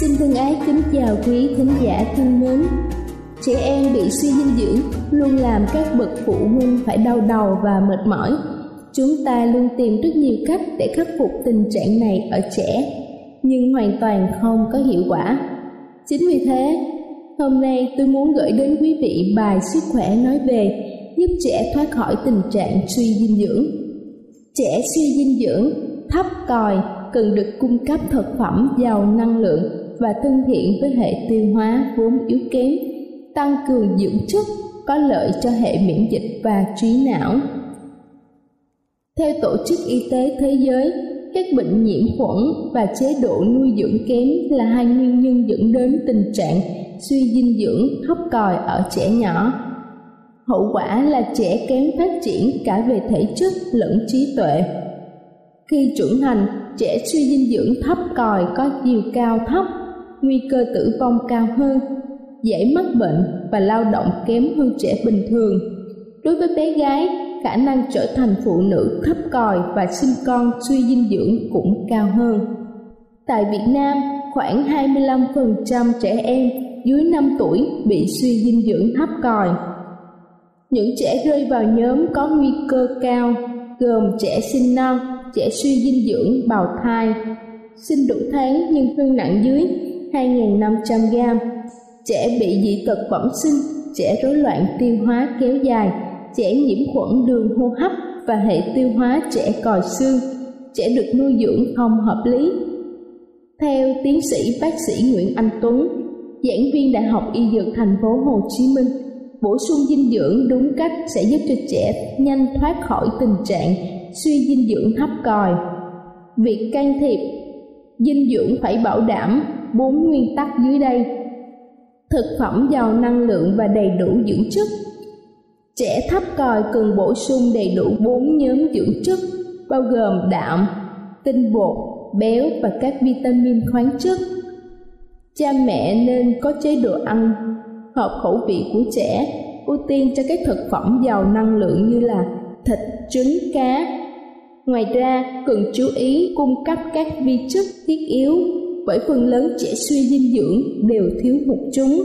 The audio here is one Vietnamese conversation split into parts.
Xin thân ái kính chào quý thính giả thân mến. Trẻ em bị suy dinh dưỡng luôn làm các bậc phụ huynh phải đau đầu và mệt mỏi. Chúng ta luôn tìm rất nhiều cách để khắc phục tình trạng này ở trẻ, nhưng hoàn toàn không có hiệu quả. Chính vì thế, hôm nay tôi muốn gửi đến quý vị bài sức khỏe nói về giúp trẻ thoát khỏi tình trạng suy dinh dưỡng. Trẻ suy dinh dưỡng thấp còi cần được cung cấp thực phẩm giàu năng lượng và thân thiện với hệ tiêu hóa vốn yếu kém, tăng cường dưỡng chất có lợi cho hệ miễn dịch và trí não. Theo Tổ chức Y tế Thế giới, các bệnh nhiễm khuẩn và chế độ nuôi dưỡng kém là hai nguyên nhân dẫn đến tình trạng suy dinh dưỡng thấp còi ở trẻ nhỏ. Hậu quả là trẻ kém phát triển cả về thể chất lẫn trí tuệ. Khi trưởng thành, trẻ suy dinh dưỡng thấp còi có chiều cao thấp nguy cơ tử vong cao hơn, dễ mắc bệnh và lao động kém hơn trẻ bình thường. Đối với bé gái, khả năng trở thành phụ nữ thấp còi và sinh con suy dinh dưỡng cũng cao hơn. Tại Việt Nam, khoảng 25% trẻ em dưới 5 tuổi bị suy dinh dưỡng thấp còi. Những trẻ rơi vào nhóm có nguy cơ cao gồm trẻ sinh non, trẻ suy dinh dưỡng bào thai, sinh đủ tháng nhưng cân nặng dưới 2.500 gram, trẻ bị dị tật bẩm sinh, trẻ rối loạn tiêu hóa kéo dài, trẻ nhiễm khuẩn đường hô hấp và hệ tiêu hóa trẻ còi xương, trẻ được nuôi dưỡng không hợp lý. Theo tiến sĩ bác sĩ Nguyễn Anh Tuấn, giảng viên Đại học Y Dược thành phố Hồ Chí Minh, bổ sung dinh dưỡng đúng cách sẽ giúp cho trẻ nhanh thoát khỏi tình trạng suy dinh dưỡng thấp còi. Việc can thiệp dinh dưỡng phải bảo đảm bốn nguyên tắc dưới đây. Thực phẩm giàu năng lượng và đầy đủ dưỡng chất. Trẻ thấp còi cần bổ sung đầy đủ bốn nhóm dưỡng chất bao gồm đạm, tinh bột, béo và các vitamin khoáng chất. Cha mẹ nên có chế độ ăn hợp khẩu vị của trẻ, ưu tiên cho các thực phẩm giàu năng lượng như là thịt, trứng, cá. Ngoài ra, cần chú ý cung cấp các vi chất thiết yếu bởi phần lớn trẻ suy dinh dưỡng đều thiếu hụt chúng.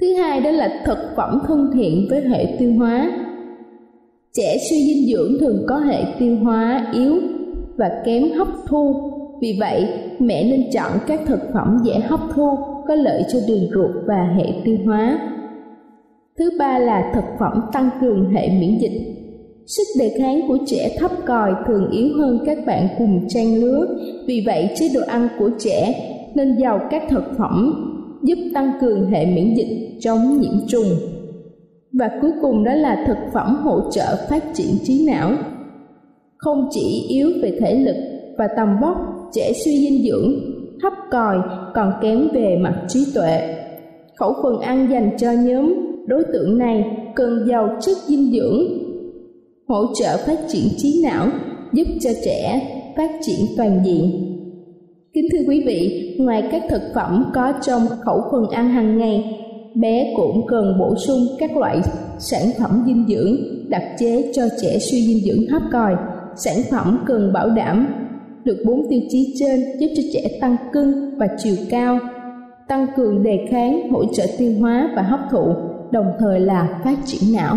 Thứ hai đó là thực phẩm thân thiện với hệ tiêu hóa. Trẻ suy dinh dưỡng thường có hệ tiêu hóa yếu và kém hấp thu, vì vậy mẹ nên chọn các thực phẩm dễ hấp thu có lợi cho đường ruột và hệ tiêu hóa. Thứ ba là thực phẩm tăng cường hệ miễn dịch. Sức đề kháng của trẻ thấp còi thường yếu hơn các bạn cùng trang lứa, vì vậy chế độ ăn của trẻ nên giàu các thực phẩm giúp tăng cường hệ miễn dịch chống nhiễm trùng. Và cuối cùng đó là thực phẩm hỗ trợ phát triển trí não. Không chỉ yếu về thể lực và tầm vóc, trẻ suy dinh dưỡng thấp còi còn kém về mặt trí tuệ khẩu phần ăn dành cho nhóm đối tượng này cần giàu chất dinh dưỡng hỗ trợ phát triển trí não, giúp cho trẻ phát triển toàn diện. Kính thưa quý vị, ngoài các thực phẩm có trong khẩu phần ăn hàng ngày, bé cũng cần bổ sung các loại sản phẩm dinh dưỡng đặc chế cho trẻ suy dinh dưỡng thấp còi. Sản phẩm cần bảo đảm được bốn tiêu chí trên giúp cho trẻ tăng cân và chiều cao, tăng cường đề kháng, hỗ trợ tiêu hóa và hấp thụ, đồng thời là phát triển não.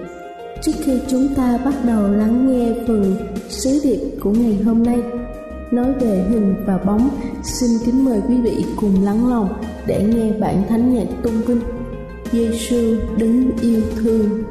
trước khi chúng ta bắt đầu lắng nghe phần sứ điệp của ngày hôm nay, nói về hình và bóng xin kính mời quý vị cùng lắng lòng để nghe bản thánh nhạc tôn vinh. Giêsu đứng yêu thương.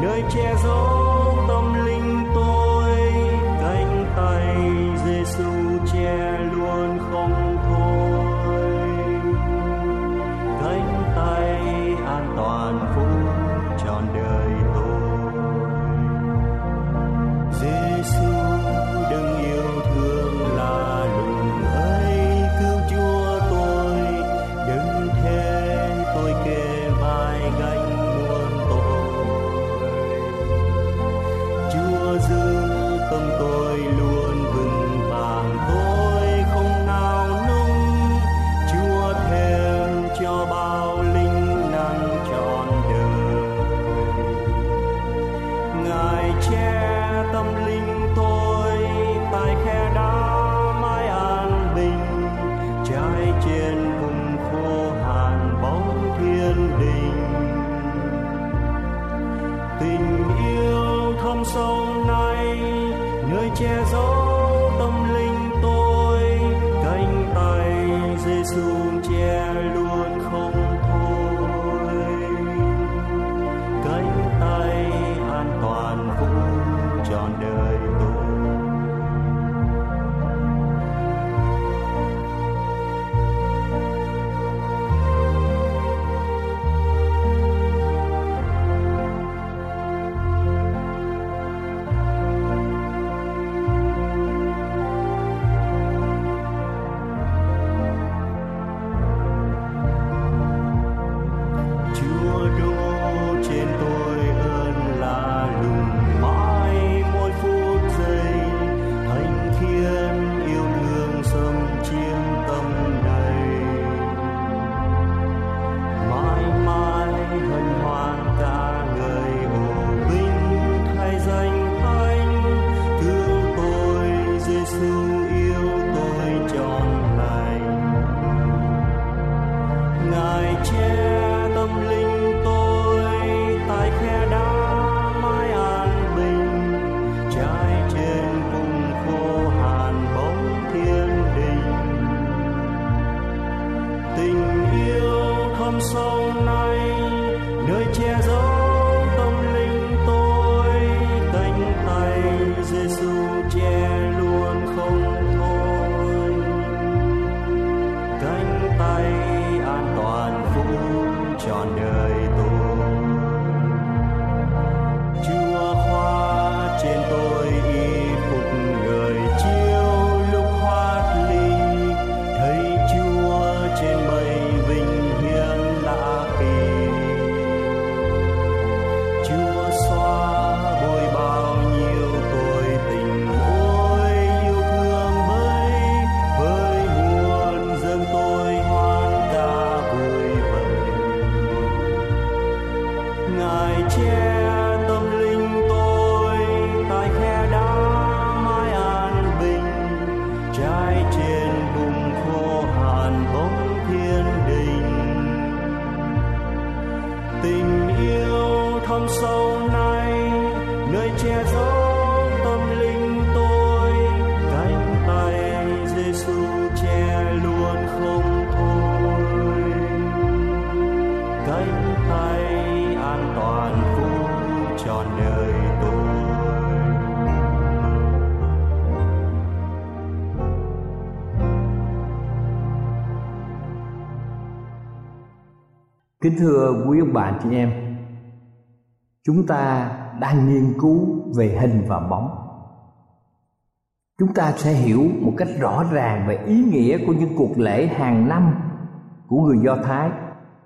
nơi che giấu. John Doe. Kính thưa quý ông bà chị em, Chúng ta đang nghiên cứu về hình và bóng. Chúng ta sẽ hiểu một cách rõ ràng về ý nghĩa của những cuộc lễ hàng năm của người Do Thái.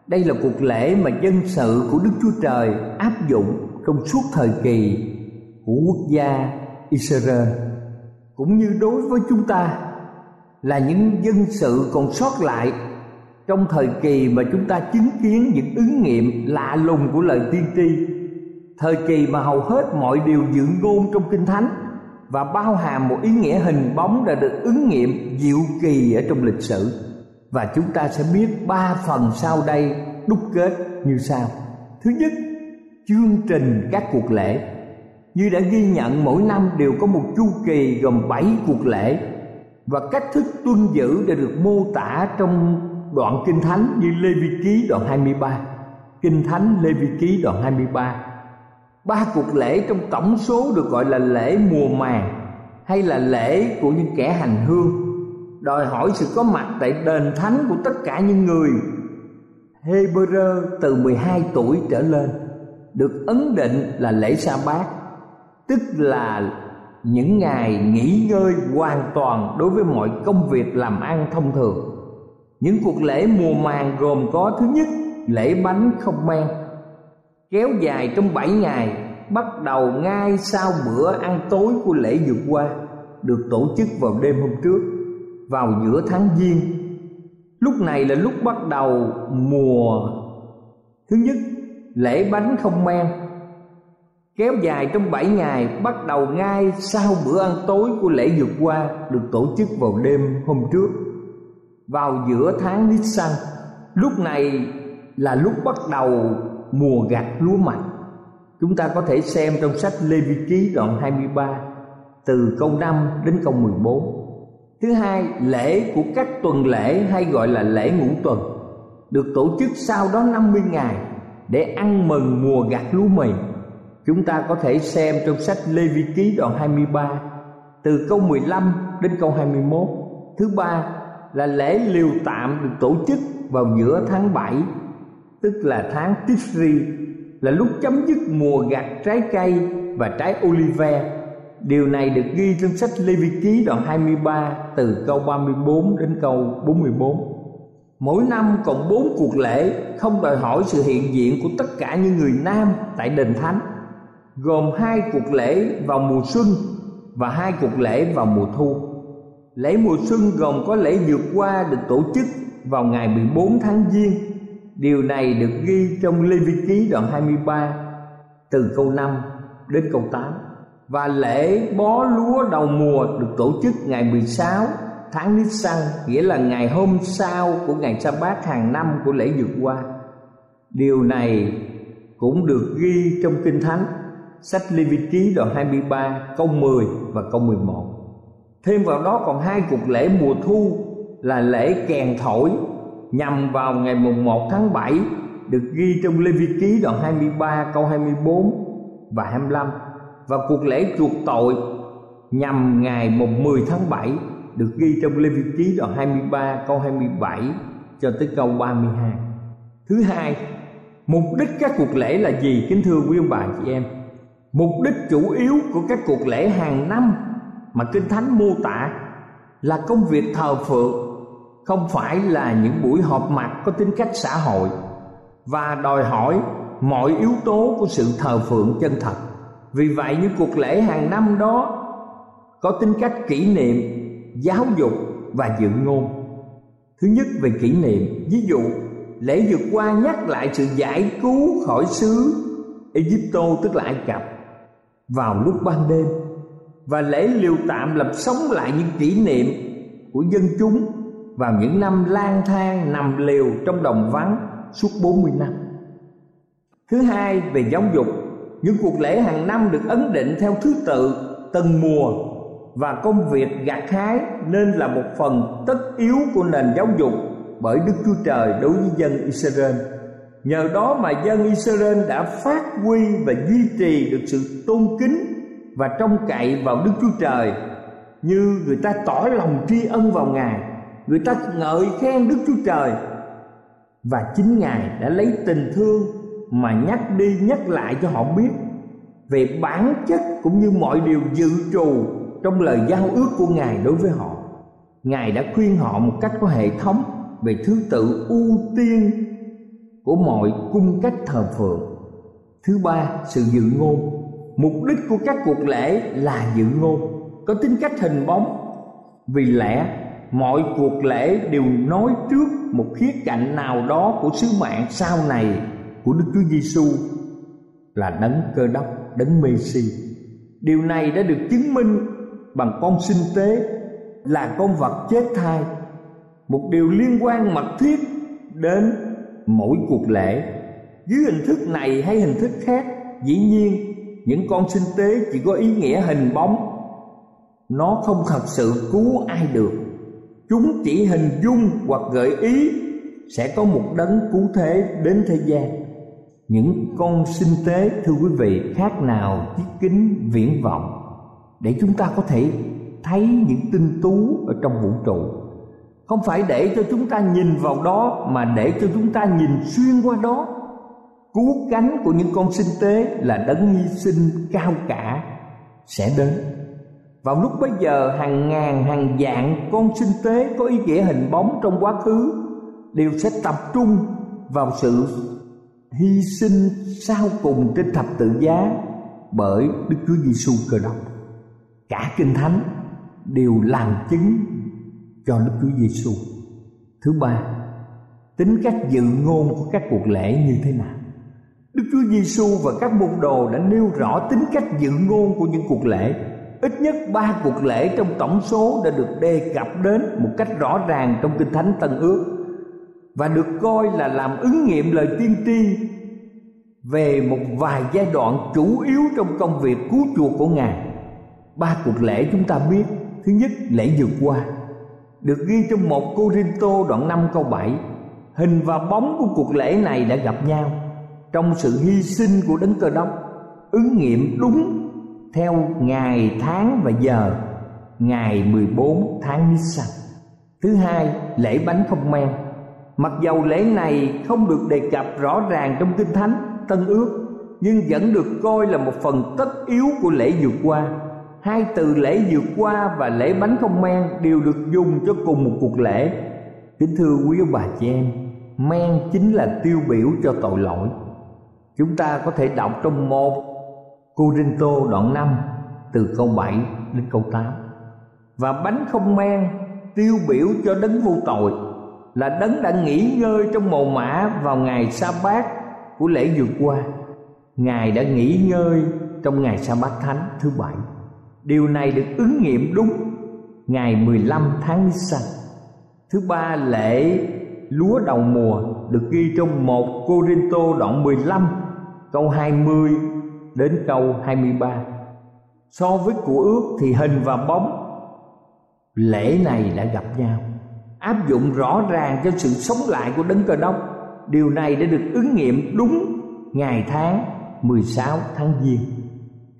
Đây là cuộc lễ mà dân sự của Đức Chúa Trời áp dụng trong suốt thời kỳ của quốc gia Israel. Cũng như đối với chúng ta, là những dân sự còn sót lại trong thời kỳ mà chúng ta chứng kiến những ứng nghiệm lạ lùng của lời tiên tri, thời kỳ mà hầu hết mọi điều dự ngôn trong kinh thánh và bao hàm một ý nghĩa hình bóng đã được ứng nghiệm diệu kỳ ở trong lịch sử. Và chúng ta sẽ biết ba phần sau đây đúc kết như sau. Thứ nhất, chương trình các cuộc lễ. Như đã ghi nhận, mỗi năm đều có một chu kỳ gồm 7 cuộc lễ và cách thức tuân giữ đã được mô tả trong đoạn Kinh Thánh như Lê Vi Ký đoạn 23 Kinh Thánh Lê Vi Ký đoạn 23 Ba cuộc lễ trong tổng số được gọi là lễ mùa màng Hay là lễ của những kẻ hành hương, Đòi hỏi sự có mặt tại đền thánh của tất cả những người. Hebrew từ 12 tuổi trở lên Được ấn định là lễ sa bát Tức là những ngày nghỉ ngơi hoàn toàn đối với mọi công việc làm ăn thông thường những cuộc lễ mùa màng gồm có thứ nhất, lễ bánh không men. Kéo dài trong 7 ngày, bắt đầu ngay sau bữa ăn tối của lễ vượt qua, được tổ chức vào đêm hôm trước, vào giữa tháng giêng. Lúc này là lúc bắt đầu mùa thứ nhất, lễ bánh không men. Kéo dài trong 7 ngày, bắt đầu ngay sau bữa ăn tối của lễ vượt qua, được tổ chức vào đêm hôm trước vào giữa tháng Nisan lúc này là lúc bắt đầu mùa gặt lúa mạch chúng ta có thể xem trong sách Lê Vi Ký đoạn 23 từ câu 5 đến câu 14 thứ hai, lễ của các tuần lễ hay gọi là lễ ngũ tuần, được tổ chức sau đó 50 ngày để ăn mừng mùa gặt lúa mì. Chúng ta có thể xem trong sách Lê Vi Ký đoạn 23 từ câu 15 đến câu 21 thứ ba là lễ liều tạm được tổ chức vào giữa tháng 7 tức là tháng Tishri, là lúc chấm dứt mùa gặt trái cây và trái olive Điều này được ghi trong sách Lê Vi Ký đoạn 23 từ câu 34 đến câu 44. Mỗi năm còn bốn cuộc lễ không đòi hỏi sự hiện diện của tất cả những người nam tại đền thánh, gồm hai cuộc lễ vào mùa xuân và hai cuộc lễ vào mùa thu. Lễ mùa xuân gồm có lễ vượt qua được tổ chức vào ngày 14 tháng Giêng. Điều này được ghi trong Lê Vi Ký đoạn 23 từ câu 5 đến câu 8. Và lễ bó lúa đầu mùa được tổ chức ngày 16 tháng Nisan, nghĩa là ngày hôm sau của ngày sa bát hàng năm của lễ vượt qua. Điều này cũng được ghi trong Kinh Thánh, sách Lê Vi Ký đoạn 23 câu 10 và câu 11 thêm vào đó còn hai cuộc lễ mùa thu là lễ kèn thổi nhằm vào ngày mùng 1 tháng 7 được ghi trong Lê Vi Ký đoạn 23 câu 24 và 25 và cuộc lễ chuộc tội nhằm ngày mùng 10 tháng 7 được ghi trong Lê Vi Ký đoạn 23 câu 27 cho tới câu 32. Thứ hai, mục đích các cuộc lễ là gì kính thưa quý ông bà chị em? Mục đích chủ yếu của các cuộc lễ hàng năm mà Kinh Thánh mô tả là công việc thờ phượng, không phải là những buổi họp mặt có tính cách xã hội và đòi hỏi mọi yếu tố của sự thờ phượng chân thật. Vì vậy, những cuộc lễ hàng năm đó có tính cách kỷ niệm, giáo dục và dự ngôn. Thứ nhất về kỷ niệm, ví dụ, lễ vượt qua nhắc lại sự giải cứu khỏi xứ Egypto, tức là Ai Cập, vào lúc ban đêm và lễ liều tạm làm sống lại những kỷ niệm của dân chúng vào những năm lang thang nằm liều trong đồng vắng suốt 40 năm. Thứ hai về giáo dục, những cuộc lễ hàng năm được ấn định theo thứ tự từng mùa và công việc gặt hái nên là một phần tất yếu của nền giáo dục bởi Đức Chúa Trời đối với dân Israel. Nhờ đó mà dân Israel đã phát huy và duy trì được sự tôn kính và trông cậy vào Đức Chúa Trời như người ta tỏ lòng tri ân vào Ngài, người ta ngợi khen Đức Chúa Trời và chính Ngài đã lấy tình thương mà nhắc đi nhắc lại cho họ biết về bản chất cũng như mọi điều dự trù trong lời giao ước của Ngài đối với họ. Ngài đã khuyên họ một cách có hệ thống về thứ tự ưu tiên của mọi cung cách thờ phượng. Thứ ba, sự dự ngôn. Mục đích của các cuộc lễ là dự ngôn, có tính cách hình bóng. Vì lẽ mọi cuộc lễ đều nói trước một khía cạnh nào đó của sứ mạng sau này của Đức Chúa Giêsu là đấng cơ đốc, đấng Messi. Điều này đã được chứng minh bằng con sinh tế là con vật chết thai, một điều liên quan mật thiết đến mỗi cuộc lễ. Dưới hình thức này hay hình thức khác, dĩ nhiên những con sinh tế chỉ có ý nghĩa hình bóng, nó không thật sự cứu ai được. Chúng chỉ hình dung hoặc gợi ý sẽ có một đấng cứu thế đến thế gian. Những con sinh tế thưa quý vị khác nào chiếc kính viễn vọng? Để chúng ta có thể thấy những tinh tú ở trong vũ trụ. Không phải để cho chúng ta nhìn vào đó mà để cho chúng ta nhìn xuyên qua đó cứu cánh của những con sinh tế là đấng hy sinh cao cả sẽ đến vào lúc bấy giờ hàng ngàn hàng vạn con sinh tế có ý nghĩa hình bóng trong quá khứ đều sẽ tập trung vào sự hy sinh sau cùng trên thập tự giá bởi Đức Chúa Giêsu cơ đốc. Cả Kinh Thánh đều làm chứng cho Đức Chúa Giêsu. Thứ ba, tính cách dự ngôn của các cuộc lễ như thế nào? Đức Chúa Giêsu và các môn đồ đã nêu rõ tính cách dự ngôn của những cuộc lễ. Ít nhất ba cuộc lễ trong tổng số đã được đề cập đến một cách rõ ràng trong kinh thánh tân ước và được coi là làm ứng nghiệm lời tiên tri về một vài giai đoạn chủ yếu trong công việc cứu chuộc của ngài. Ba cuộc lễ chúng ta biết, thứ nhất, lễ vượt qua, được ghi trong một cô đoạn 5 câu 7 hình và bóng của cuộc lễ này đã gặp nhau trong sự hy sinh của đấng cơ đốc ứng nghiệm đúng theo ngày tháng và giờ ngày 14 tháng Nisan. Thứ hai, lễ bánh không men. Mặc dầu lễ này không được đề cập rõ ràng trong Kinh Thánh Tân Ước, nhưng vẫn được coi là một phần tất yếu của lễ vượt qua. Hai từ lễ vượt qua và lễ bánh không men đều được dùng cho cùng một cuộc lễ. Kính thưa quý ông bà chị em, men chính là tiêu biểu cho tội lỗi. Chúng ta có thể đọc trong một Corinto đoạn 5 từ câu 7 đến câu 8 và bánh không men tiêu biểu cho đấng vô tội, là đấng đã nghỉ ngơi trong mồ mã vào ngày sa bát của lễ vượt qua. Ngài đã nghỉ ngơi trong ngày sa bát thánh thứ bảy. Điều này được ứng nghiệm đúng ngày 15 tháng Nisan thứ ba lễ lúa đầu mùa được ghi trong một Corinto đoạn 15 câu 20 đến câu 23 So với của ước thì hình và bóng, Lễ này đã gặp nhau. Áp dụng rõ ràng cho sự sống lại của đấng cờ đốc. Điều này đã được ứng nghiệm đúng ngày tháng 16 tháng Giêng.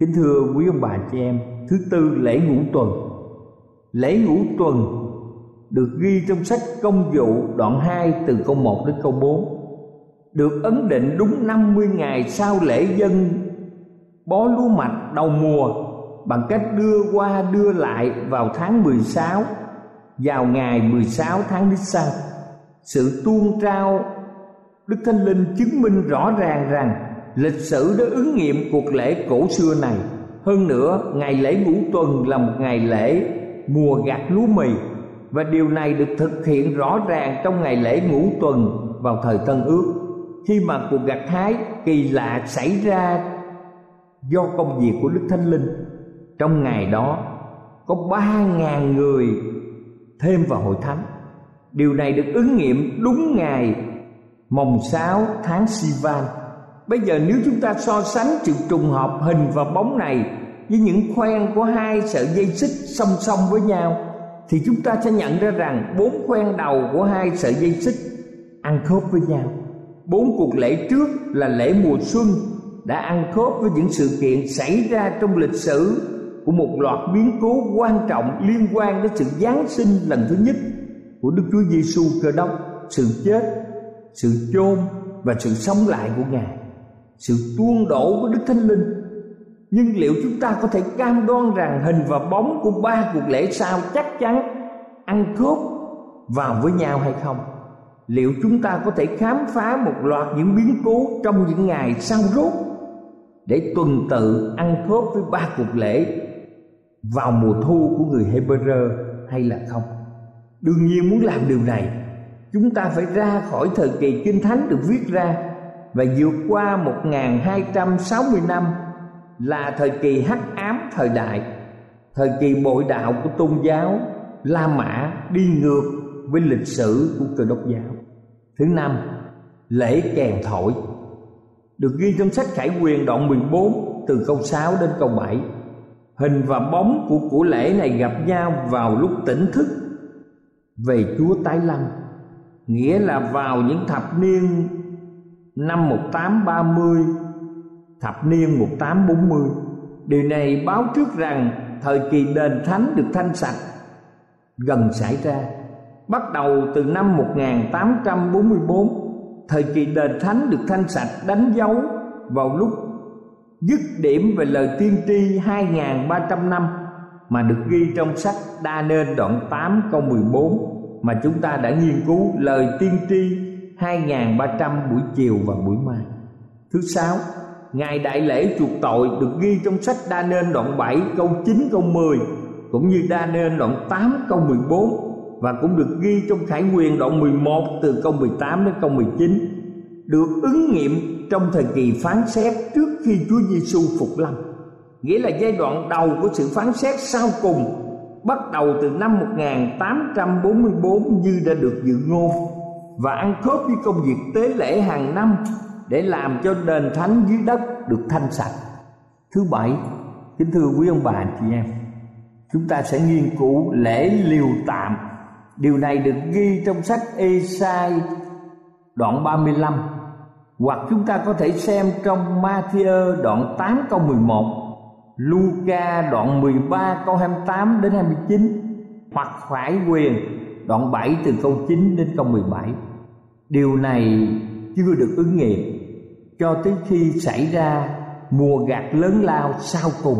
Kính thưa quý ông bà chị em, thứ tư lễ ngũ tuần. Lễ ngũ tuần được ghi trong sách công vụ đoạn 2 từ câu 1 đến câu 4 được ấn định đúng 50 ngày sau lễ dân bó lúa mạch đầu mùa bằng cách đưa qua đưa lại vào tháng 16 vào ngày 16 tháng Nisan. Sự tuôn trao Đức Thánh Linh chứng minh rõ ràng rằng lịch sử đã ứng nghiệm cuộc lễ cổ xưa này. Hơn nữa, ngày lễ ngũ tuần là một ngày lễ mùa gặt lúa mì và điều này được thực hiện rõ ràng trong ngày lễ ngũ tuần vào thời Tân Ước khi mà cuộc gặt hái kỳ lạ xảy ra do công việc của Đức Thánh Linh, trong ngày đó có ba ngàn người thêm vào hội thánh. Điều này được ứng nghiệm đúng ngày mồng 6 tháng Sivan. Bây giờ nếu chúng ta so sánh sự trùng hợp hình và bóng này với những khoen của hai sợi dây xích song song với nhau, thì chúng ta sẽ nhận ra rằng bốn khoen đầu của hai sợi dây xích ăn khớp với nhau bốn cuộc lễ trước là lễ mùa xuân đã ăn khớp với những sự kiện xảy ra trong lịch sử của một loạt biến cố quan trọng liên quan đến sự giáng sinh lần thứ nhất của Đức Chúa Giêsu Cơ Đốc, sự chết, sự chôn và sự sống lại của Ngài, sự tuôn đổ của Đức Thánh Linh. Nhưng liệu chúng ta có thể cam đoan rằng hình và bóng của ba cuộc lễ sau chắc chắn ăn khớp vào với nhau hay không? Liệu chúng ta có thể khám phá một loạt những biến cố trong những ngày sau rốt để tuần tự ăn khớp với ba cuộc lễ vào mùa thu của người Hebrew hay là không? Đương nhiên muốn làm điều này, chúng ta phải ra khỏi thời kỳ Kinh Thánh được viết ra và vượt qua 1260 năm là thời kỳ hắc ám thời đại, thời kỳ bội đạo của tôn giáo La Mã đi ngược với lịch sử của Cơ đốc giáo. Thứ năm, lễ kèn thổi. Được ghi trong sách Khải Quyền đoạn 14 từ câu 6 đến câu 7 hình và bóng của của lễ này gặp nhau vào lúc tỉnh thức. Về Chúa tái lâm nghĩa là vào những thập niên năm 1830 thập niên 1840 điều này báo trước rằng thời kỳ đền thánh được thanh sạch gần xảy ra bắt đầu từ năm 1844 thời kỳ đền thánh được thanh sạch đánh dấu vào lúc dứt điểm về lời tiên tri 2.300 năm mà được ghi trong sách Đa Nên đoạn 8 câu 14 mà chúng ta đã nghiên cứu lời tiên tri 2.300 buổi chiều và buổi mai. Thứ sáu, Ngày đại lễ chuộc tội được ghi trong sách Đa Nên đoạn 7 câu 9 câu 10 cũng như Đa Nên đoạn 8 câu 14 và cũng được ghi trong Khải Quyền đoạn 11 từ câu 18 đến câu 19 được ứng nghiệm trong thời kỳ phán xét trước khi Chúa Giêsu phục lâm. Nghĩa là giai đoạn đầu của sự phán xét sau cùng bắt đầu từ năm 1844 như đã được dự ngôn và ăn khớp với công việc tế lễ hàng năm để làm cho đền thánh dưới đất được thanh sạch. Thứ bảy, kính thưa quý ông bà chị em, chúng ta sẽ nghiên cứu lễ liều tạm. Điều này được ghi trong sách Esai, đoạn 35 hoặc chúng ta có thể xem trong Matthew, đoạn 8 câu 11 Luca, đoạn 13 câu 28 đến 29 hoặc phải quyền, đoạn 7 từ câu 9 đến câu 17 Điều này chưa được ứng nghiệm cho tới khi xảy ra mùa gạt lớn lao sau cùng,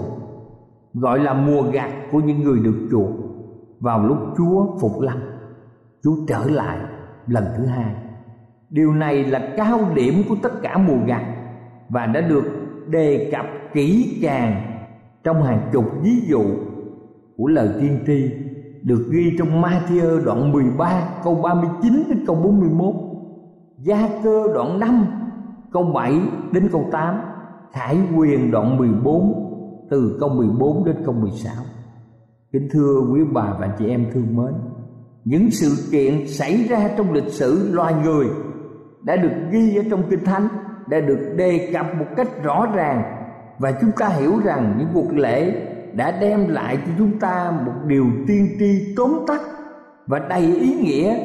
gọi là mùa gạt của những người được chuộc vào lúc Chúa phục lâm. Chúa trở lại lần thứ hai. Điều này là cao điểm của tất cả mùa gặt và đã được đề cập kỹ càng trong hàng chục ví dụ của lời tiên tri được ghi trong Matthew đoạn 13 câu 39 đến câu 41 Gia cơ đoạn 5 câu 7 đến câu 8 Khải quyền đoạn 14 từ câu 14 đến câu 16 Kính thưa quý bà và chị em thương mến, Những sự kiện xảy ra trong lịch sử loài người đã được ghi ở trong kinh thánh, đã được đề cập một cách rõ ràng. Và chúng ta hiểu rằng những cuộc lễ đã đem lại cho chúng ta một điều tiên tri tóm tắt và đầy ý nghĩa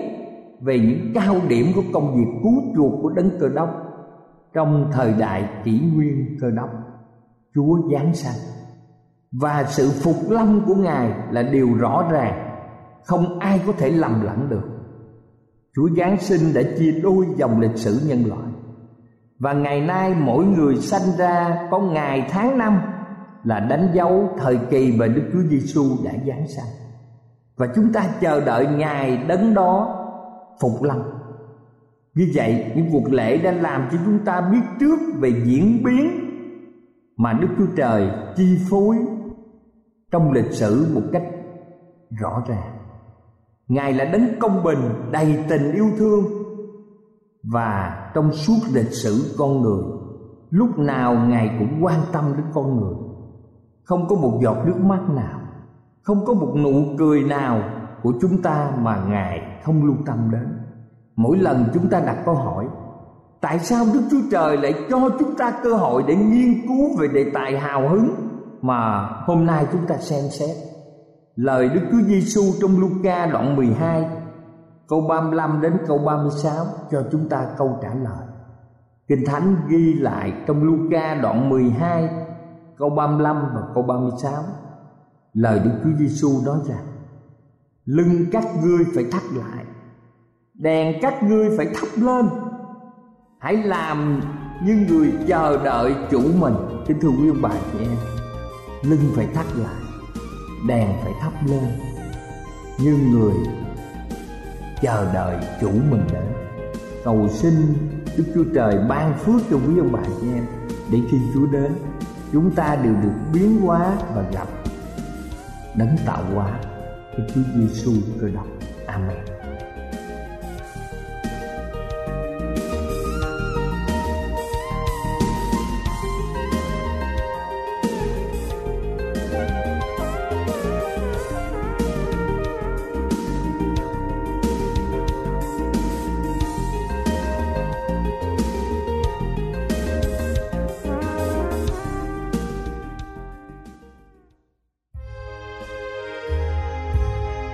về những cao điểm của công việc cứu chuộc của đấng cơ đốc trong thời đại kỷ nguyên cơ đốc. Chúa giáng sanh và sự phục lâm của ngài là điều rõ ràng không ai có thể lầm lẫn được chúa giáng sinh đã chia đôi dòng lịch sử nhân loại và ngày nay mỗi người sanh ra có ngày tháng năm là đánh dấu thời kỳ mà Đức Chúa Giêsu đã giáng sanh. Và chúng ta chờ đợi ngày đấng đó phục lâm. Như vậy, những cuộc lễ đã làm cho chúng ta biết trước về diễn biến mà Đức Chúa Trời chi phối trong lịch sử một cách rõ ràng. Ngài là đấng công bình, đầy tình yêu thương. Và trong suốt lịch sử con người, lúc nào Ngài cũng quan tâm đến con người. Không có một giọt nước mắt nào không có một nụ cười nào của chúng ta mà ngài không lưu tâm đến. Mỗi lần chúng ta đặt câu hỏi tại sao đức chúa trời lại cho chúng ta cơ hội để nghiên cứu về đề tài hào hứng mà hôm nay chúng ta xem xét lời đức chúa giêsu trong Luca đoạn 12 câu 35 đến câu 36 cho chúng ta câu trả lời. Kinh Thánh ghi lại trong Luca đoạn 12 câu 35 và câu 36 lời Đức Chúa Giêsu nói rằng, lưng các ngươi phải thắt lại, đèn các ngươi phải thắp lên. Hãy làm như người chờ đợi chủ mình. Kính thưa quý ông bà chị em lưng phải thắt lại, đèn phải thắp lên như người chờ đợi chủ mình đến cầu xin Đức Chúa Trời ban phước cho quý ông bà chị em để khi Chúa đến, chúng ta đều được biến hóa và gặp, đấng tạo hóa Đức Chúa Giêsu cơ đốc. Amen.